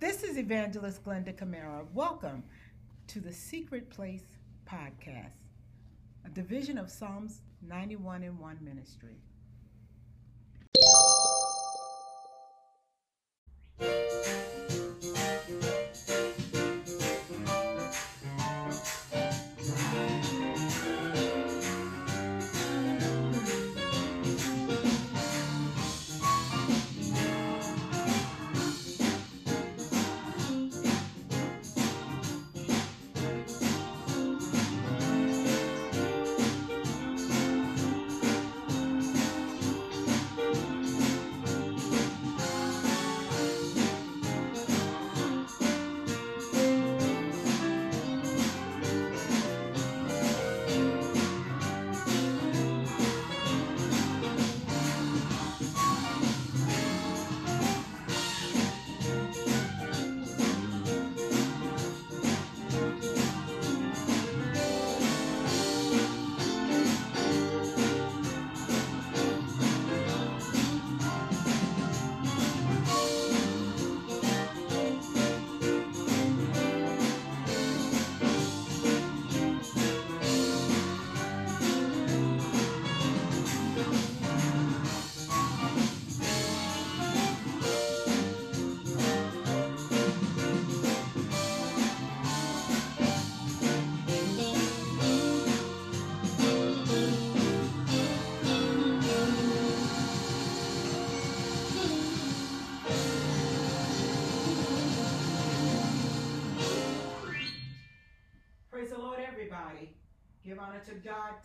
This is Evangelist Glenda Camara. Welcome to the Secret Place Podcast, a division of Psalms 91 and 1 ministry.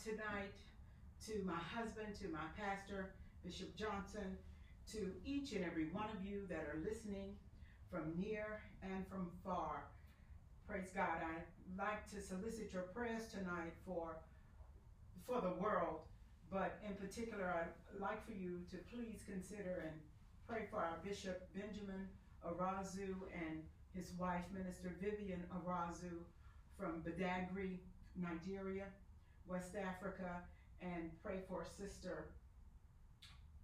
Tonight, to my husband, to my pastor, Bishop Johnson, to each and every one of you that are listening from near and from far. Praise God. I'd like to solicit your prayers tonight for, for the world, but in particular, I'd like for you to please consider and pray for our Bishop Benjamin Arazu and his wife, Minister Vivian Arazu from Badagry, Nigeria, West Africa, and pray for sister,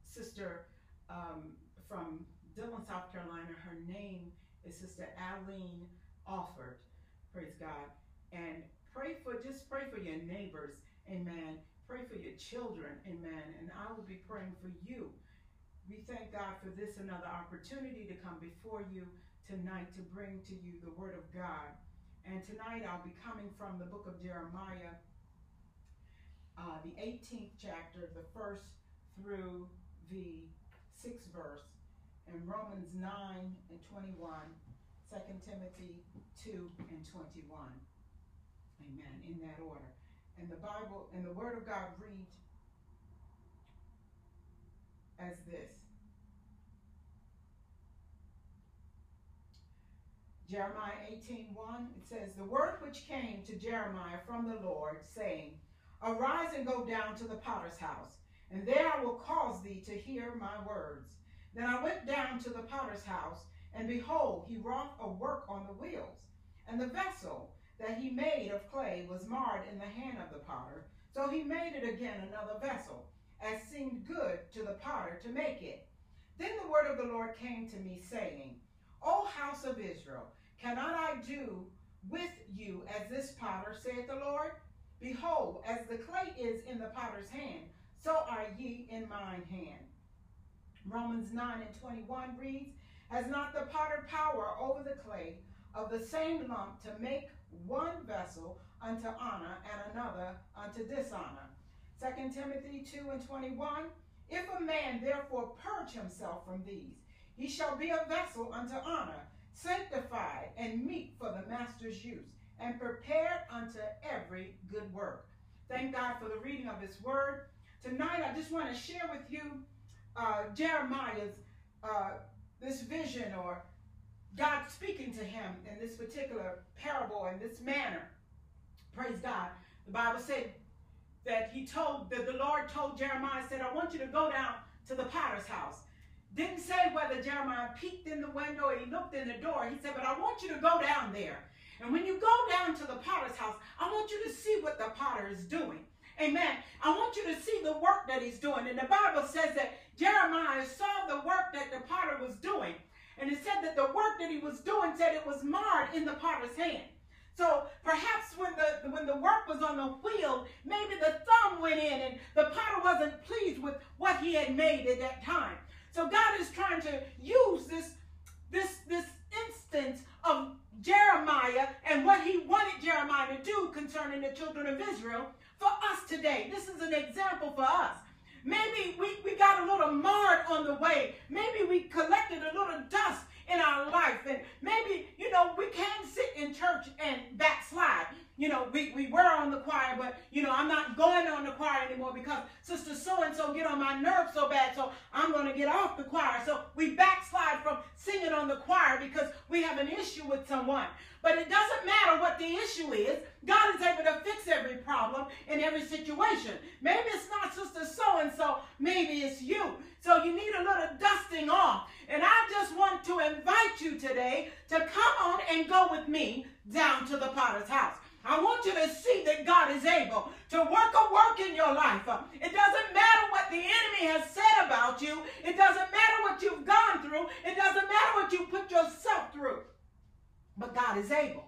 sister um, from Dillon, South Carolina. Her name is Sister Aline Offord. Praise God. And pray for, just pray for your neighbors. Amen. Pray for your children. Amen. And I will be praying for you. We thank God for this another opportunity to come before you tonight to bring to you the word of God. And tonight I'll be coming from the book of Jeremiah, uh, the 18th chapter, the first through the sixth verse, and Romans 9 and 21, 2 Timothy 2 and 21. Amen. In that order. And the Bible and the Word of God read as this. Jeremiah 18:1, it says, The word which came to Jeremiah from the Lord, saying, Arise and go down to the potter's house, and there I will cause thee to hear my words. Then I went down to the potter's house, and behold, he wrought a work on the wheels. And the vessel that he made of clay was marred in the hand of the potter. So he made it again another vessel, as seemed good to the potter to make it. Then the word of the Lord came to me, saying, O house of Israel, Cannot I do with you as this potter, saith the Lord? Behold, as the clay is in the potter's hand, so are ye in mine hand. Romans 9 and 21 reads, Has not the potter power over the clay of the same lump to make one vessel unto honor and another unto dishonor? 2 Timothy 2 and 21, If a man therefore purge himself from these, he shall be a vessel unto honor, sanctified and meet for the master's use, and prepared unto every good work. Thank God for the reading of his word. Tonight, I just want to share with you uh, Jeremiah's uh, this vision or God speaking to him in this particular parable in this manner. Praise God. The Bible said that he told, that the Lord told Jeremiah, said, I want you to go down to the potter's house. Didn't say whether Jeremiah peeked in the window or he looked in the door. He said, but I want you to go down there. And when you go down to the potter's house, I want you to see what the potter is doing. Amen. I want you to see the work that he's doing. And the Bible says that Jeremiah saw the work that the potter was doing. And it said that the work that he was doing said it was marred in the potter's hand. So perhaps when the when the work was on the wheel, maybe the thumb went in and the potter wasn't pleased with what he had made at that time. So God is trying to use this this this instance of Jeremiah and what he wanted Jeremiah to do concerning the children of Israel for us today. This is an example for us. Maybe we, we got a little marred on the way. Maybe we collected a little dust in our life. And maybe, you know, we can't sit in church and backslide. You know, we, we were on the choir, but, you know, I'm not going on the choir anymore because Sister So-and-so get on my nerves so bad, so I'm going to get off the choir. So we backslide from singing on the choir because we have an issue with someone. But it doesn't matter what the issue is. God is able to fix every problem in every situation. Maybe it's not Sister So-and-so, maybe it's you. So you need a little dusting off. And I just want to invite you today to come on and go with me down to the potter's house. I want you to see that God is able to work a work in your life. It doesn't matter what the enemy has said about you. It doesn't matter what you've gone through. It doesn't matter what you put yourself through. But God is able.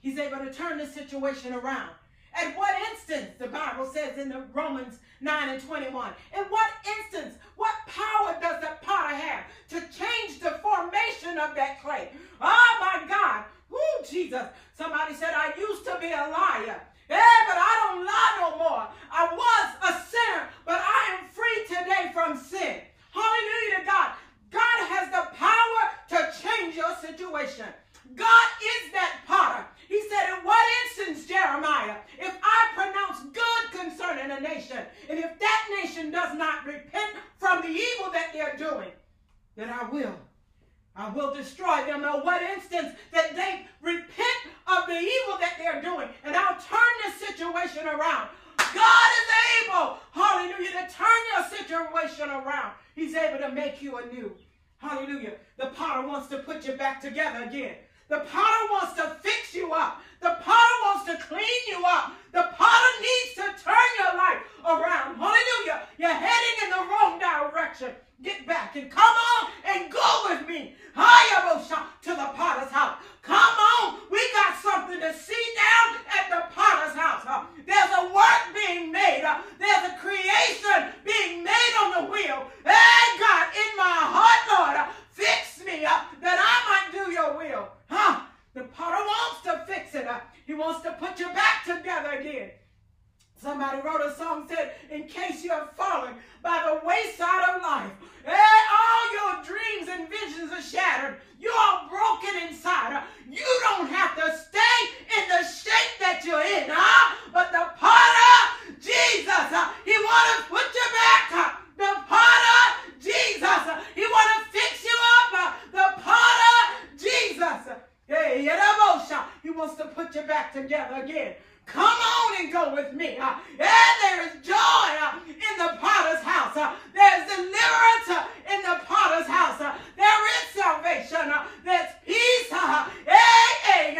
He's able to turn the situation around. At what instance, the Bible says in the Romans 9 and 21, in what instance, what power does the potter have to change the formation of that clay? Oh my God. Woo, Jesus. Somebody said, I used to be a liar. Yeah, but I don't lie no more. I was a sinner, but I am free today from sin. Hallelujah God. God has the power to change your situation. God is that potter. He said, In what instance, Jeremiah, if I pronounce good concerning a nation, and if that nation does not repent from the evil that they're doing, then I will. I will destroy them. In what instance that they repent of the evil that they're doing, and I'll turn this situation around. God is able, hallelujah, to turn your situation around. He's able to make you anew. Hallelujah. The potter wants to put you back together again. The potter wants to fix you up. The potter wants to clean you up. The potter needs to turn your life around. Hallelujah. You're heading in the wrong direction. Get back and come on and go with me. To the potter's house. Come on. We got something to see down at the potter's house. There's a work being made. There's a creation being made on the wheel. Hey, God, in my heart, Lord, fix me up that I might do your will. Huh? The potter wants to fix it. He wants to put you back together again. Somebody wrote a song said, in case you have fallen by the wayside of life, hey, all your dreams and visions are shattered. You are broken inside. You don't have to stay in the shape that you're in, huh? But the potter, Jesus, he want to put you back. The potter, Jesus, he want to fix you up. The potter, Jesus, hey, he wants to put you back together again. Come on and go with me. Uh, and there is joy uh, in the potter's house. Uh, there's deliverance uh, in the potter's house. Uh, there is salvation. Uh, there's peace. Hey, hey,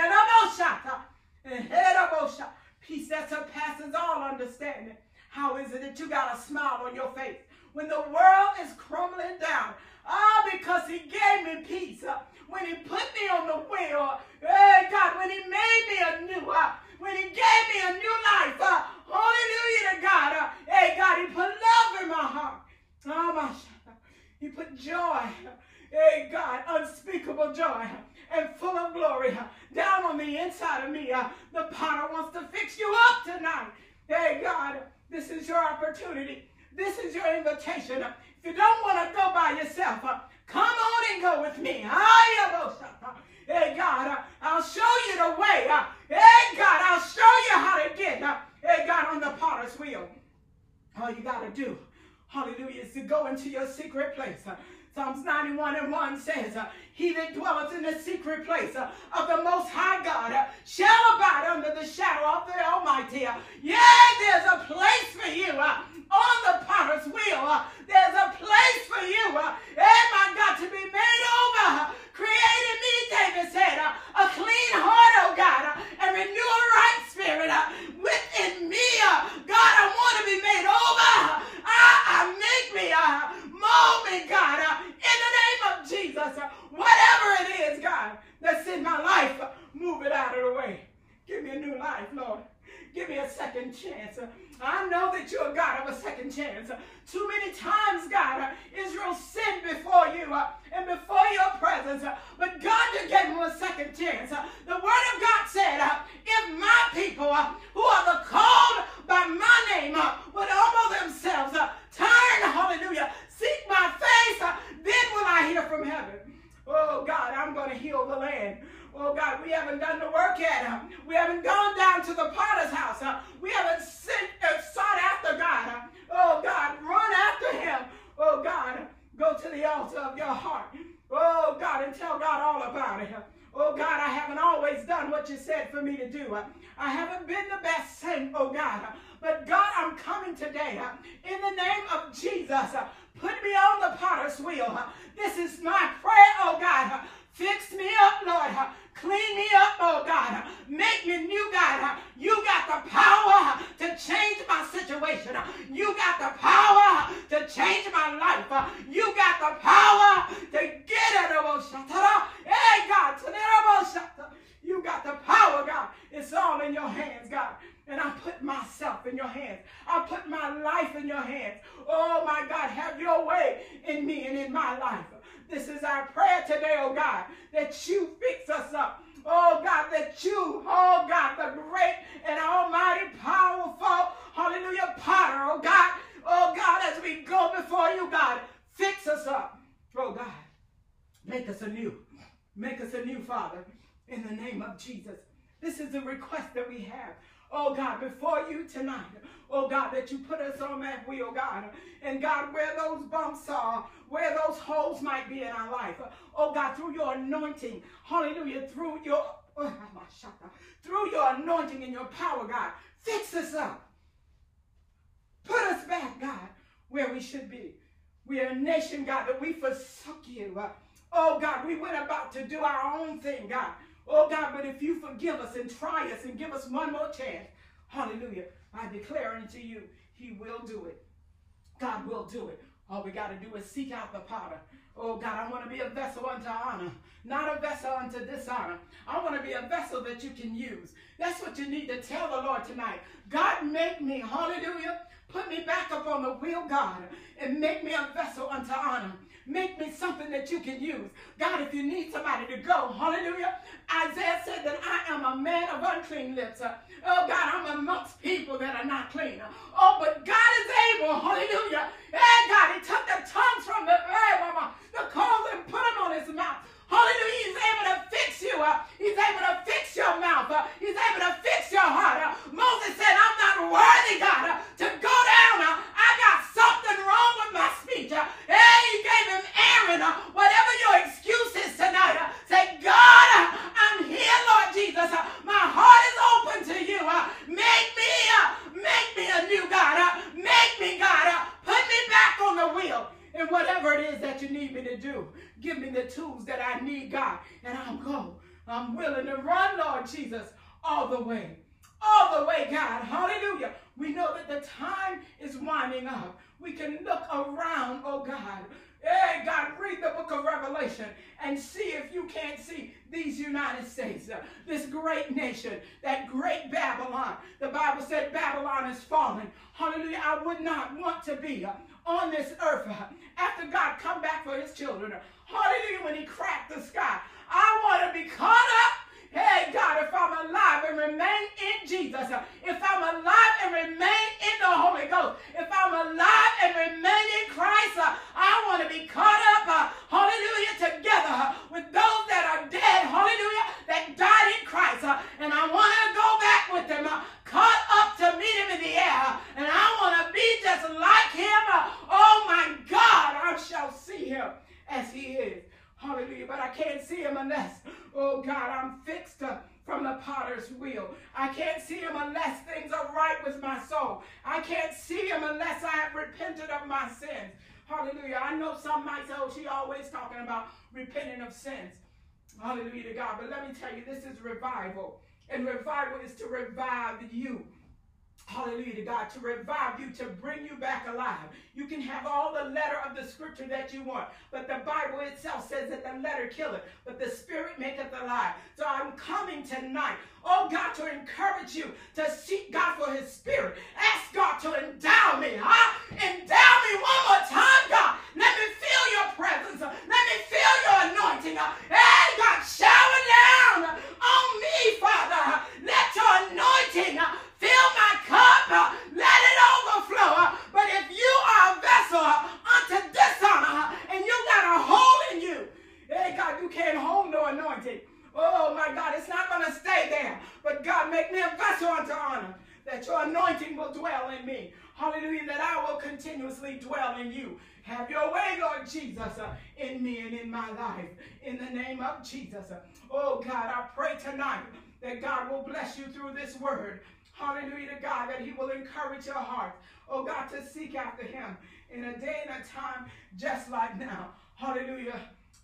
Peace that surpasses all understanding. How is it that you got a smile on your face when the world is crumbling down? Ah, because he gave me peace. When he put me on the wheel. Hey, God, when he made me anew when he gave me a new life. Uh, hallelujah to God. Uh, hey, God, he put love in my heart. Oh, my He put joy. Hey, God, unspeakable joy and full of glory down on the inside of me. The potter wants to fix you up tonight. Hey, God, this is your opportunity. This is your invitation. If you don't want to go by yourself, come on and go with me. Hey, God, uh, I'll show you the way. Hey, God, I'll show you how to get, hey, God, on the potter's wheel. All you got to do, hallelujah, is to go into your secret place. Psalms 91 and 1 says, uh, He that dwelleth in the secret place uh, of the Most High God uh, shall abide under the shadow of the Almighty. Uh. Yeah, there's a place for you uh, on the potter's wheel. Uh, there's a place for you, hey, my God, to be made over. Create in me, David said, a clean heart, oh God, and renew a right spirit within me. God, I want to be made over. I, I make me, moment, God, uh, in the name of Jesus, uh, whatever it is, God, that's in my life, uh, move it out of the way. Give me a new life, Lord. Give me a second chance. I know that you're a God of a second chance. Too many life in your hands. Oh, my God, have your way in me and in my life. This is our prayer today, oh God, that you fix us up. Oh God, that you, oh God, the great and almighty, powerful, hallelujah, potter, oh God, oh God, as we go before you, God, fix us up. Oh God, make us anew. Make us anew, Father, in the name of Jesus. This is the request that we have. Oh God, before you tonight. Oh God, that you put us on that wheel, God. And God, where those bumps are, where those holes might be in our life. Oh God, through your anointing, hallelujah, through your oh, through your anointing and your power, God, fix us up. Put us back, God, where we should be. We are a nation, God, that we forsook you. Oh God, we went about to do our own thing, God. Oh God, but if you forgive us and try us and give us one more chance, hallelujah, I declare unto you, he will do it. God will do it. All we got to do is seek out the potter. Oh God, I want to be a vessel unto honor, not a vessel unto dishonor. I want to be a vessel that you can use. That's what you need to tell the Lord tonight. God, make me, hallelujah, put me back up on the wheel, God, and make me a vessel unto honor. Make me something that you can use. God, if you need somebody to go, hallelujah. Isaiah said that I am a man of unclean lips. Oh, God, I'm amongst people that are not clean. Oh, but God is able, hallelujah. Hey, God, he took the tongues from the, hey, mama, the coals and put them on his mouth. Hallelujah. He's able to fix you. Uh, he's able to fix your mouth. Uh, he's able to fix your heart. Uh, Moses said, I'm not worthy, God, to go down. I got something wrong with my speech. Hey, gave uh, whatever your excuse is tonight, uh, say, God, uh, I'm here, Lord Jesus. my heart is open to you. make me, make me a new God. make me, God. put me back on the wheel. And whatever it is that you need me to do, give me the tools that I need, God, and I'll go. I'm willing to run, Lord Jesus, all the way. All the way, God. Hallelujah. We know that the time is winding up. We can look around, oh God. Hey, God, read the book of Revelation and see if you can't see these United States, uh, this great nation, that great Babylon. The Bible said Babylon is fallen. Hallelujah. I would not want to be uh, on this earth uh, after God come back for his children. Hallelujah, when he cracked the sky. I want to be caught up. Hey, God, if I'm alive and remain in Jesus, if I'm alive and remain in the Holy Ghost, if I'm alive and remain in Christ, I want to be caught up, uh, hallelujah, together with those that are dead, hallelujah, that died in Christ. And I want to go back with them, uh, caught up to meet him in the air. And I want to be just like him. Uh, oh, my God, I shall see him as he is. Hallelujah. But I can't see him unless, oh God, I'm fixed from the potter's wheel. I can't see him unless things are right with my soul. I can't see him unless I have repented of my sins. Hallelujah. I know some might say, oh, she always talking about repenting of sins. Hallelujah to God. But let me tell you, this is revival. And revival is to revive you. Hallelujah to God, to revive you, to bring you back alive. You can have all the letter of the scripture that you want, but the Bible itself says that the letter killeth, but the spirit maketh alive. So I'm coming tonight, oh God, to encourage you to seek God for his spirit. Ask God to endow me, huh? Endow me one more time, God. Let me feel your presence. Let me feel your anointing. Hey, God, shower down on me, Father. Let your anointing fill. Let it overflow. But if you are a vessel unto dishonor and you got a hole in you, hey, God, you can't hold no anointing. Oh, my God, it's not going to stay there. But God, make me a vessel unto honor that your anointing will dwell in me. Hallelujah, that I will continuously dwell in you. Have your way, Lord Jesus, uh, in me and in my life. In the name of Jesus. Uh, oh, God, I pray tonight that God will bless you through this word. Hallelujah to God, that He will encourage your heart. Oh, God, to seek after Him in a day and a time just like now. Hallelujah.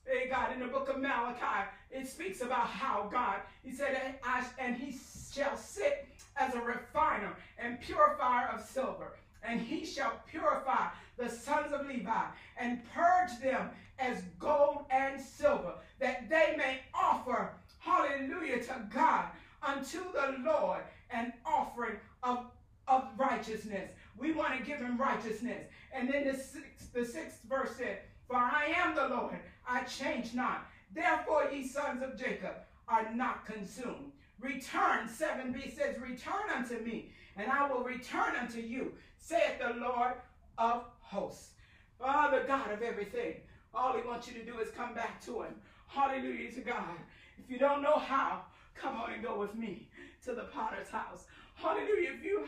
Hey, God, in the book of Malachi, it speaks about how God, He said, and He shall sit as a refiner and purifier of silver and he shall purify the sons of Levi and purge them as gold and silver, that they may offer, hallelujah, to God unto the Lord an offering of, of righteousness. We want to give him righteousness. And then the sixth, the sixth verse said, For I am the Lord, I change not. Therefore, ye sons of Jacob are not consumed. Return, 7b says, Return unto me, and I will return unto you, saith the Lord of hosts. Father God of everything. All he wants you to do is come back to him. Hallelujah to God. If you don't know how, come on and go with me to the potter's house. Hallelujah. If you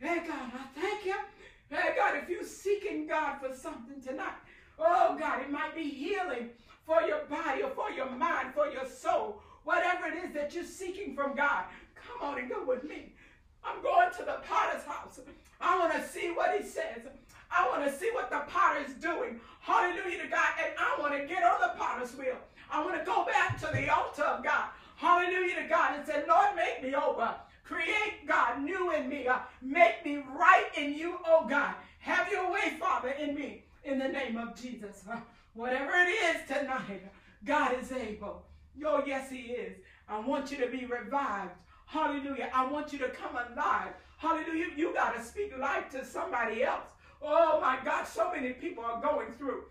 Hey God, I thank you. Hey God, if you're seeking God for something tonight, oh God, it might be healing for your body or for your mind, for your soul, whatever it is that you're seeking from God. Come on and go with me. I'm going to the potter's house. I want to see what he says. I want to see what the potter is doing. Hallelujah to God. And I want to get on the potter's wheel. I want to go back to the altar of God. Hallelujah to God. And say, Lord, make me over. Create, God, new in me. Uh, make me right in you, oh God. Have your way, Father, in me. In the name of Jesus. Uh, whatever it is tonight, God is able. Oh, yes, he is. I want you to be revived. Hallelujah. I want you to come alive. Hallelujah. You got to speak life to somebody else. Oh my God, so many people are going through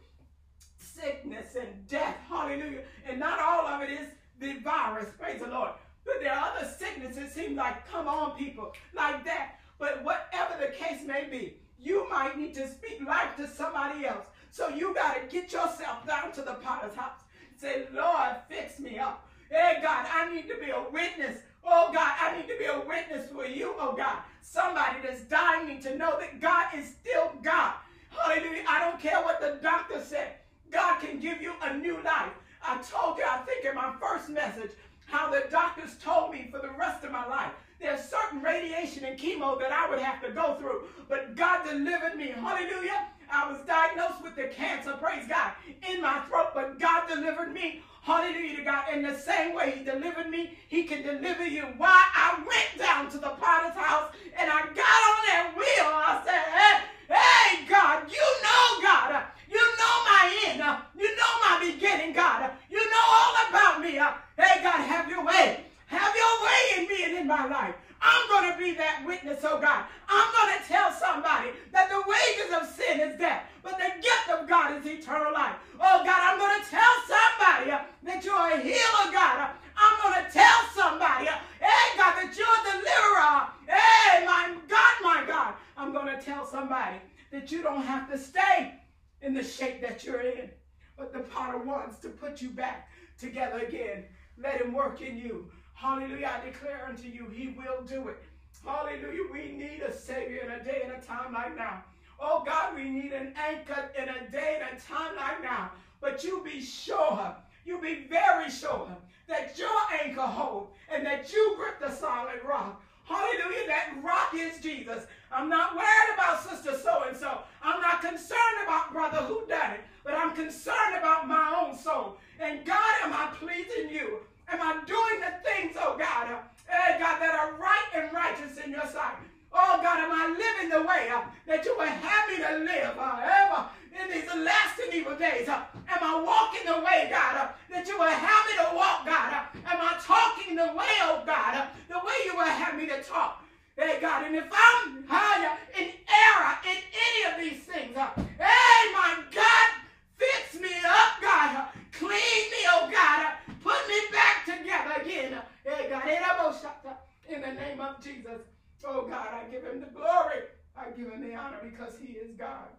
sickness and death. Hallelujah. And not all of it is the virus. Praise the Lord. But there are other sicknesses seem like come on people like that. But whatever the case may be, you might need to speak life to somebody else. So you got to get yourself down to the potter's house. Say, Lord, fix me up. Hey, God, I need to be a witness Oh God, I need to be a witness for you, oh God. Somebody that's dying me to know that God is still God. Hallelujah. I don't care what the doctor said. God can give you a new life. I told you, I think in my first message, how the doctors told me for the rest of my life. There's certain radiation and chemo that I would have to go through, but God delivered me. Hallelujah. I was diagnosed with the cancer, praise God, in my throat, but God delivered me. Hallelujah to God. In the same way He delivered me, He can deliver you. Why? I went down to the potter's house and I got on that wheel. I said, hey, hey, God, you know, God. You know my end. You know my beginning, God. You know all about me. Hey, God, have your way. Have your way in me and in my life. I'm going to be that witness, oh God. I'm going to tell somebody that the wages of sin is death, but the gift of God is eternal life. Oh God, I'm going to tell somebody that you're a healer, God. I'm going to tell somebody, hey God, that you're a deliverer. Hey, my God, my God. I'm going to tell somebody that you don't have to stay in the shape that you're in, but the potter wants to put you back together again. Let him work in you. Hallelujah. I declare unto you, he will do it. Hallelujah. We need a Savior in a day and a time like now. Oh God, we need an anchor in a day and a time like now. But you be sure, you be very sure that your anchor hold and that you grip the solid rock. Hallelujah. That rock is Jesus. I'm not worried about sister so and so. I'm not concerned about brother who done it, but I'm concerned about my own soul. And God, am I pleasing you? Am I doing the things, oh God, uh, eh, God, that are right and righteous in your sight? Oh God, am I living the way uh, that you would have me to live uh, ever in these last and evil days? Uh, am I walking the way, God, uh, that you would have me to walk, God? Uh, am I talking the way, oh God, uh, the way you would have me to talk? Hey, God, and if I'm higher in error in any of these things, uh, hey, my God, fix me up, God. Uh, clean me, oh God. Uh, put me back together again. Hey, God, in the name of Jesus. Oh, God, I give him the glory. I give him the honor because he is God.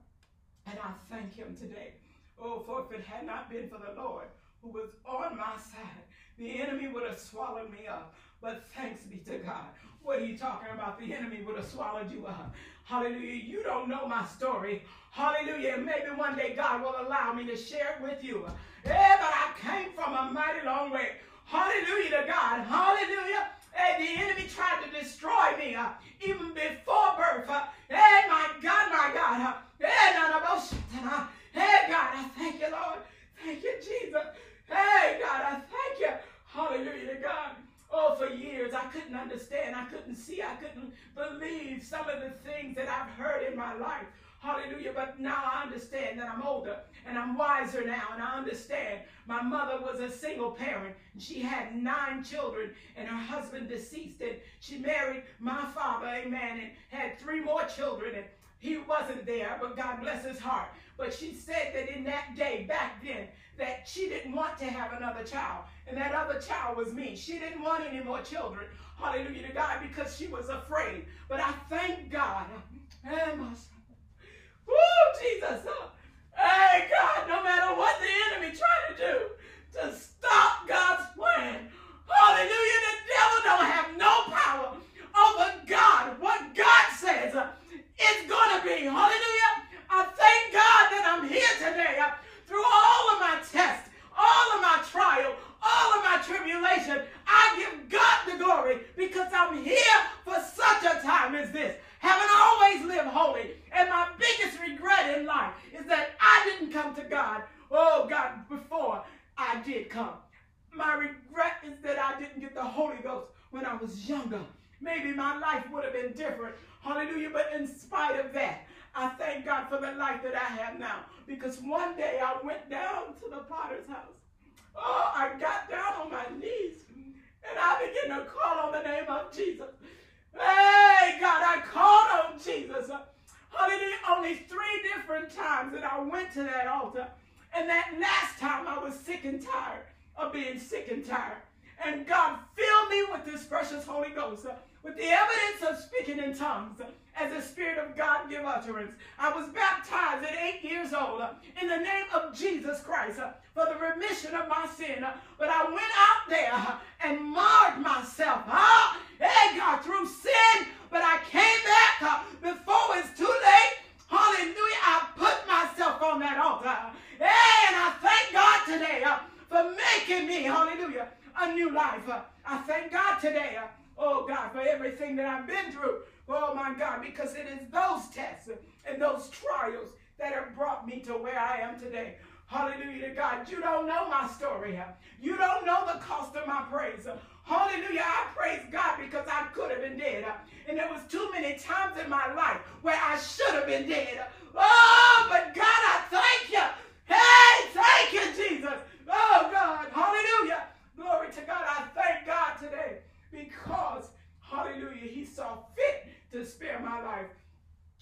And I thank him today. Oh, for if it had not been for the Lord who was on my side, the enemy would have swallowed me up. But thanks be to God. What are you talking about? The enemy would have swallowed you up. Hallelujah. You don't know my story. Hallelujah. Maybe one day God will allow me to share it with you. Yeah, but I came from a mighty long way. Hallelujah to God. Hallelujah. Hey, the enemy tried to destroy me uh, even before birth. Uh, hey, my God, my God. Uh, hey, uh, hey, God, I thank you, Lord. Thank you, Jesus. Hey, God, I thank you. Hallelujah to God. Oh, for years I couldn't understand. I couldn't see. I couldn't believe some of the things that I've heard in my life. Hallelujah. But now I understand that I'm older and I'm wiser now and I understand. My mother was a single parent she had nine children and her husband deceased and she married my father, amen, and had three more children and he wasn't there, but God bless his heart. But she said that in that day, back then, that she didn't want to have another child. And that other child was me. She didn't want any more children. Hallelujah to God, because she was afraid. But I thank God. Woo, Jesus. Hey, God, no matter what the enemy tried to do to stop God's plan, hallelujah, the devil don't have no power over God. What God says it's going to be. Hallelujah. I thank God that I'm here today through all of my tests, all of my trial, all of my tribulation. I give God the glory because I'm here for such a time as this. Haven't always lived holy. And my biggest regret in life is that I didn't come to God, oh God, before I did come. My regret is that I didn't get the Holy Ghost when I was younger. Maybe my life would have been different. Hallelujah. But in spite of that, I thank God for the life that I have now. Because one day I went down to the potter's house. Oh, I got down on my knees and I began to call on the name of Jesus. Hey, God, I called on Jesus. Hallelujah. Only three different times that I went to that altar. And that last time I was sick and tired of being sick and tired. And God filled me with this precious Holy Ghost, with the evidence of speaking in tongues as the Give utterance. I was baptized at eight years old uh, in the name of Jesus Christ uh, for the remission of my sin. Uh, but I went out there and marred myself. Huh? Hey, God, through sin. But I came back before it's too late. Hallelujah. I put myself on that altar. Hey, and I thank God today for making me, hallelujah, a new life. I thank God today, oh God, for everything that I've been through. Oh my God, because it is those tests and those trials that have brought me to where I am today. Hallelujah to God. You don't know my story. You don't know the cost of my praise. Hallelujah. I praise God because I could have been dead. And there was too many times in my life where I should have been dead. Oh, but God, I thank you. Hey, thank you, Jesus. Oh, God. Hallelujah. Glory to God. I thank God today because, hallelujah, he saw fit to spare my life.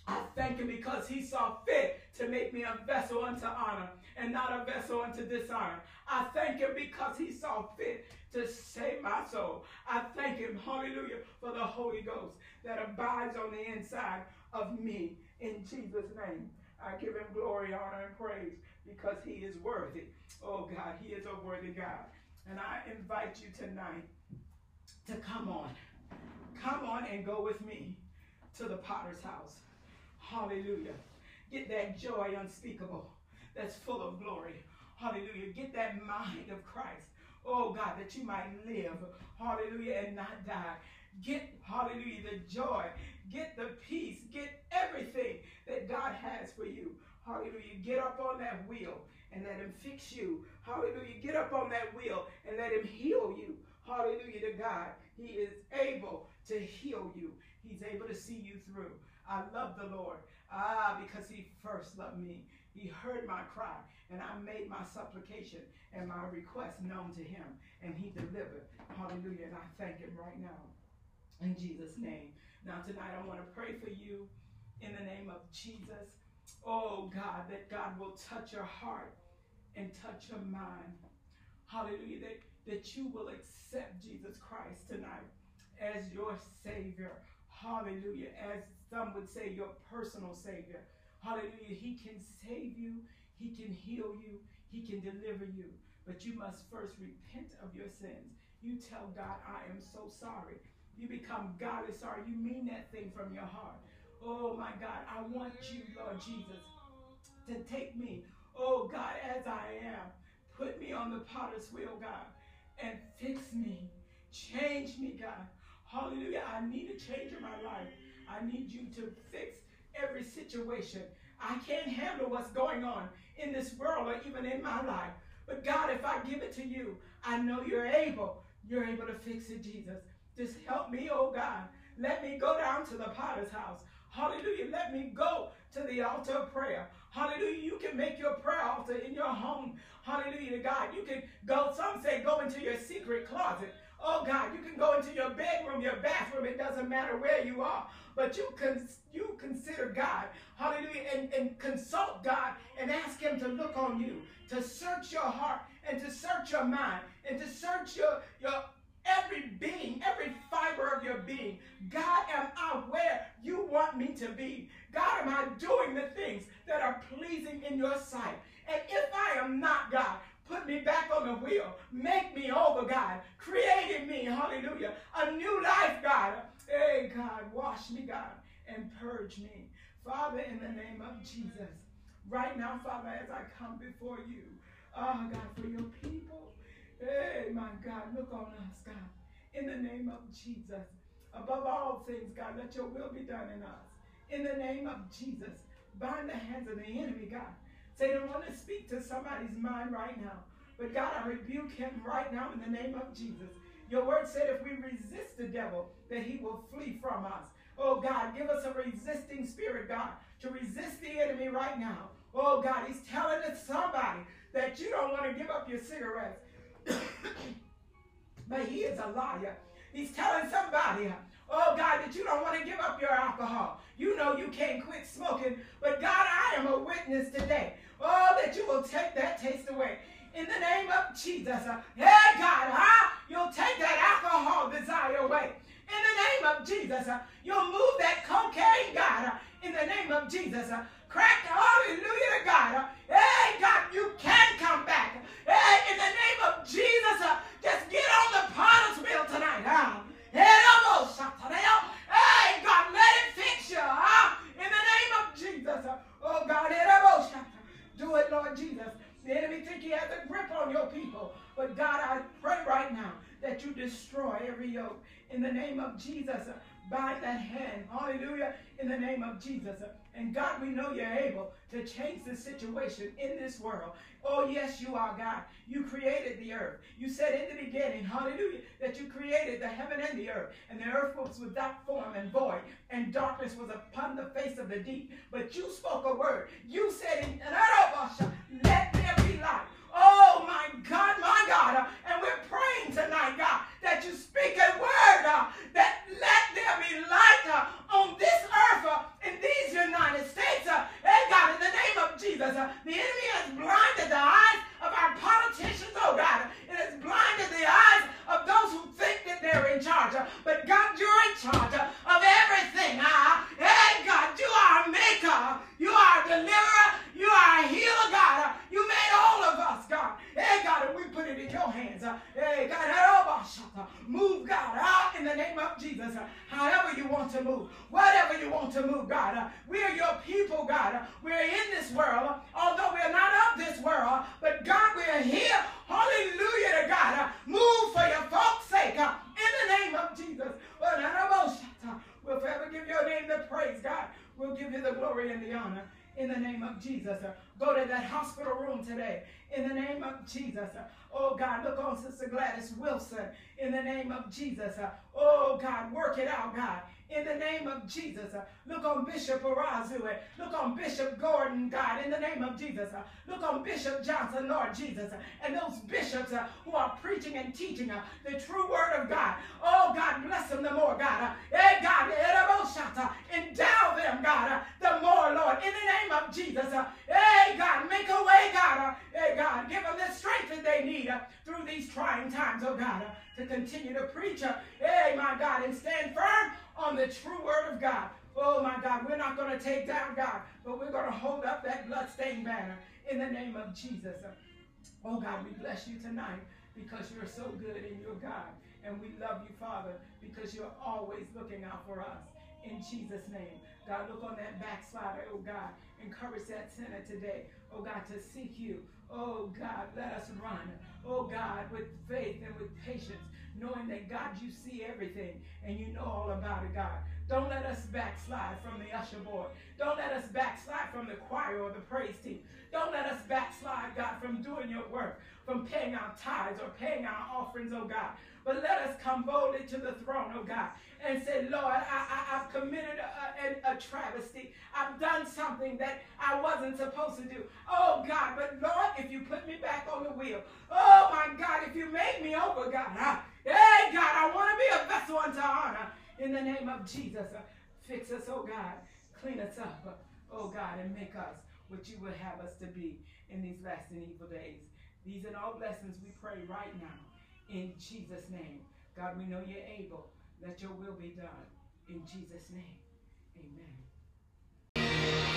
I thank him because he saw fit to make me a vessel unto honor and not a vessel unto dishonor. I thank him because he saw fit to save my soul. I thank him, hallelujah, for the Holy Ghost that abides on the inside of me. In Jesus' name, I give him glory, honor, and praise because he is worthy. Oh God, he is a worthy God. And I invite you tonight to come on. Come on and go with me to the potter's house. Hallelujah. Get that joy unspeakable that's full of glory. Hallelujah. Get that mind of Christ. Oh God, that you might live. Hallelujah. And not die. Get, hallelujah, the joy. Get the peace. Get everything that God has for you. Hallelujah. Get up on that wheel and let him fix you. Hallelujah. Get up on that wheel and let him heal you. Hallelujah to God. He is able to heal you. He's able to see you through. I love the Lord. Ah, because he first loved me. He heard my cry, and I made my supplication and my request known to him, and he delivered. Hallelujah. And I thank him right now in Jesus' name. Now, tonight, I want to pray for you in the name of Jesus. Oh, God, that God will touch your heart and touch your mind. Hallelujah. That, that you will accept Jesus Christ tonight as your Savior. Hallelujah. As some would say, your personal Savior. Hallelujah. He can save you, He can heal you, He can deliver you. But you must first repent of your sins. You tell God, I am so sorry. You become godly sorry. You mean that thing from your heart. Oh my God, I want you, Lord Jesus, to take me, oh God, as I am. Put me on the potter's wheel, God, and fix me. Change me, God. Hallelujah. I need a change in my life. I need you to fix every situation. I can't handle what's going on in this world or even in my life. But God, if I give it to you, I know you're able. You're able to fix it, Jesus. Just help me, oh God. Let me go down to the potter's house. Hallelujah. Let me go to the altar of prayer. Hallelujah. You can make your prayer altar in your home. Hallelujah to God. You can go, some say go into your secret closet. Oh God, you can go into your bedroom, your bathroom. It doesn't matter where you are. But you can you consider God. Hallelujah. And, and consult God and ask him to look on you, to search your heart and to search your mind and to search your, your every being, every fiber of your being. God, am I where you want me to be? God, am I doing the things that are pleasing in your sight? And if I am not, God, put me back on the wheel. Make me over, God. Create in me, hallelujah, a new life, God. Hey, God, wash me, God, and purge me. Father, in the name of Jesus, right now, Father, as I come before you, oh, God, for your people, Hey, my God, look on us, God. In the name of Jesus. Above all things, God, let your will be done in us. In the name of Jesus, bind the hands of the enemy, God. Satan want to speak to somebody's mind right now. But God, I rebuke him right now in the name of Jesus. Your word said if we resist the devil, that he will flee from us. Oh God, give us a resisting spirit, God, to resist the enemy right now. Oh God, he's telling somebody that you don't want to give up your cigarettes. but he is a liar. He's telling somebody, oh God, that you don't want to give up your alcohol. You know you can't quit smoking, but God, I am a witness today. Oh, that you will take that taste away. In the name of Jesus. Uh, hey, God, huh? You'll take that alcohol desire away. In the name of Jesus. Uh, you'll move that cocaine, God, uh, in the name of Jesus. Crack, hallelujah to God. Hey, God, you can come back. Hey, in the name of Jesus, uh, just get on the potter's wheel tonight. Huh? Hey, it fix you. In the name of Jesus. Oh, God, do it, Lord Jesus. The enemy he has grip on your people. But God, I pray right now that you destroy every yoke. In the name of Jesus, bind that hand. Hallelujah. In the name of Jesus. And God, we know you're able to change the situation in this world. Oh, yes, you are God. You created the earth. You said in the beginning, hallelujah, that you created the heaven and the earth. And the earth was without form and void, and darkness was upon the face of the deep. But you spoke a word. You said, in, let there be light. Oh, my God, my God. And we're praying tonight, God, that you speak a word uh, that let there be light uh, on this earth uh, in these United States. Uh, and God, in the name of Jesus, uh, the enemy has blinded the eyes of our politicians, oh God. It has blinded the eyes of those who think that they're in charge. Uh, but God, you're in charge of everything. Uh, hey, God, you are a maker. You are a deliverer. You are a healer, God. You made all of us, God. Hey, God, and we put it in your hands. Hey, God, move, God, out in the name of Jesus. However you want to move, whatever you want to move, God. Uh, we are your people, God. Uh, we're in this world, uh, although we're not of this world, but God, we're here. Hallelujah to God. Move for your folks' sake in the name of Jesus. We'll forever give your name the praise, God. We'll give you the glory and the honor in the name of Jesus. Go to that hospital room today. In the name of Jesus. God, look on Sister Gladys Wilson. In the name of Jesus. Uh, oh God, work it out, God in the name of Jesus. Uh, look on Bishop Arazu. Uh, look on Bishop Gordon, God, in the name of Jesus. Uh, look on Bishop Johnson, Lord Jesus. Uh, and those bishops uh, who are preaching and teaching uh, the true word of God. Oh, God, bless them the more, God. Hey, God, eh, endow them, God, the more, Lord, in the name of Jesus. Hey, God, make a way, God. Hey, God, give them the strength that they need through these trying times, oh, God, to continue to preach. Hey, my God, and stand firm on the true word of God. Oh my God, we're not going to take down God, but we're going to hold up that bloodstained banner in the name of Jesus. Oh God, we bless you tonight because you're so good and you're God. And we love you, Father, because you're always looking out for us. In Jesus' name. God, look on that backslider, oh God. Encourage that sinner today, oh God, to seek you. Oh God, let us run. Oh God, with faith and with patience knowing that God, you see everything and you know all about it, God. Don't let us backslide from the usher board. Don't let us backslide from the choir or the praise team. Don't let us backslide, God, from doing your work, from paying our tithes or paying our offerings, oh God. But let us come boldly to the throne, oh God, and say, Lord, I, have committed a, a, a, travesty. I've done something that I wasn't supposed to do. Oh God, but Lord, if you put me back on the wheel, oh my God, if you made me over, God, ah, hey God, I want to be a vessel unto honor. In the name of Jesus, uh, fix us, oh God, clean us up, uh, oh God, and make us what you would have us to be in these last and evil days. These and all blessings we pray right now. In Jesus' name. God, we know you're able. Let your will be done. In Jesus' name. Amen.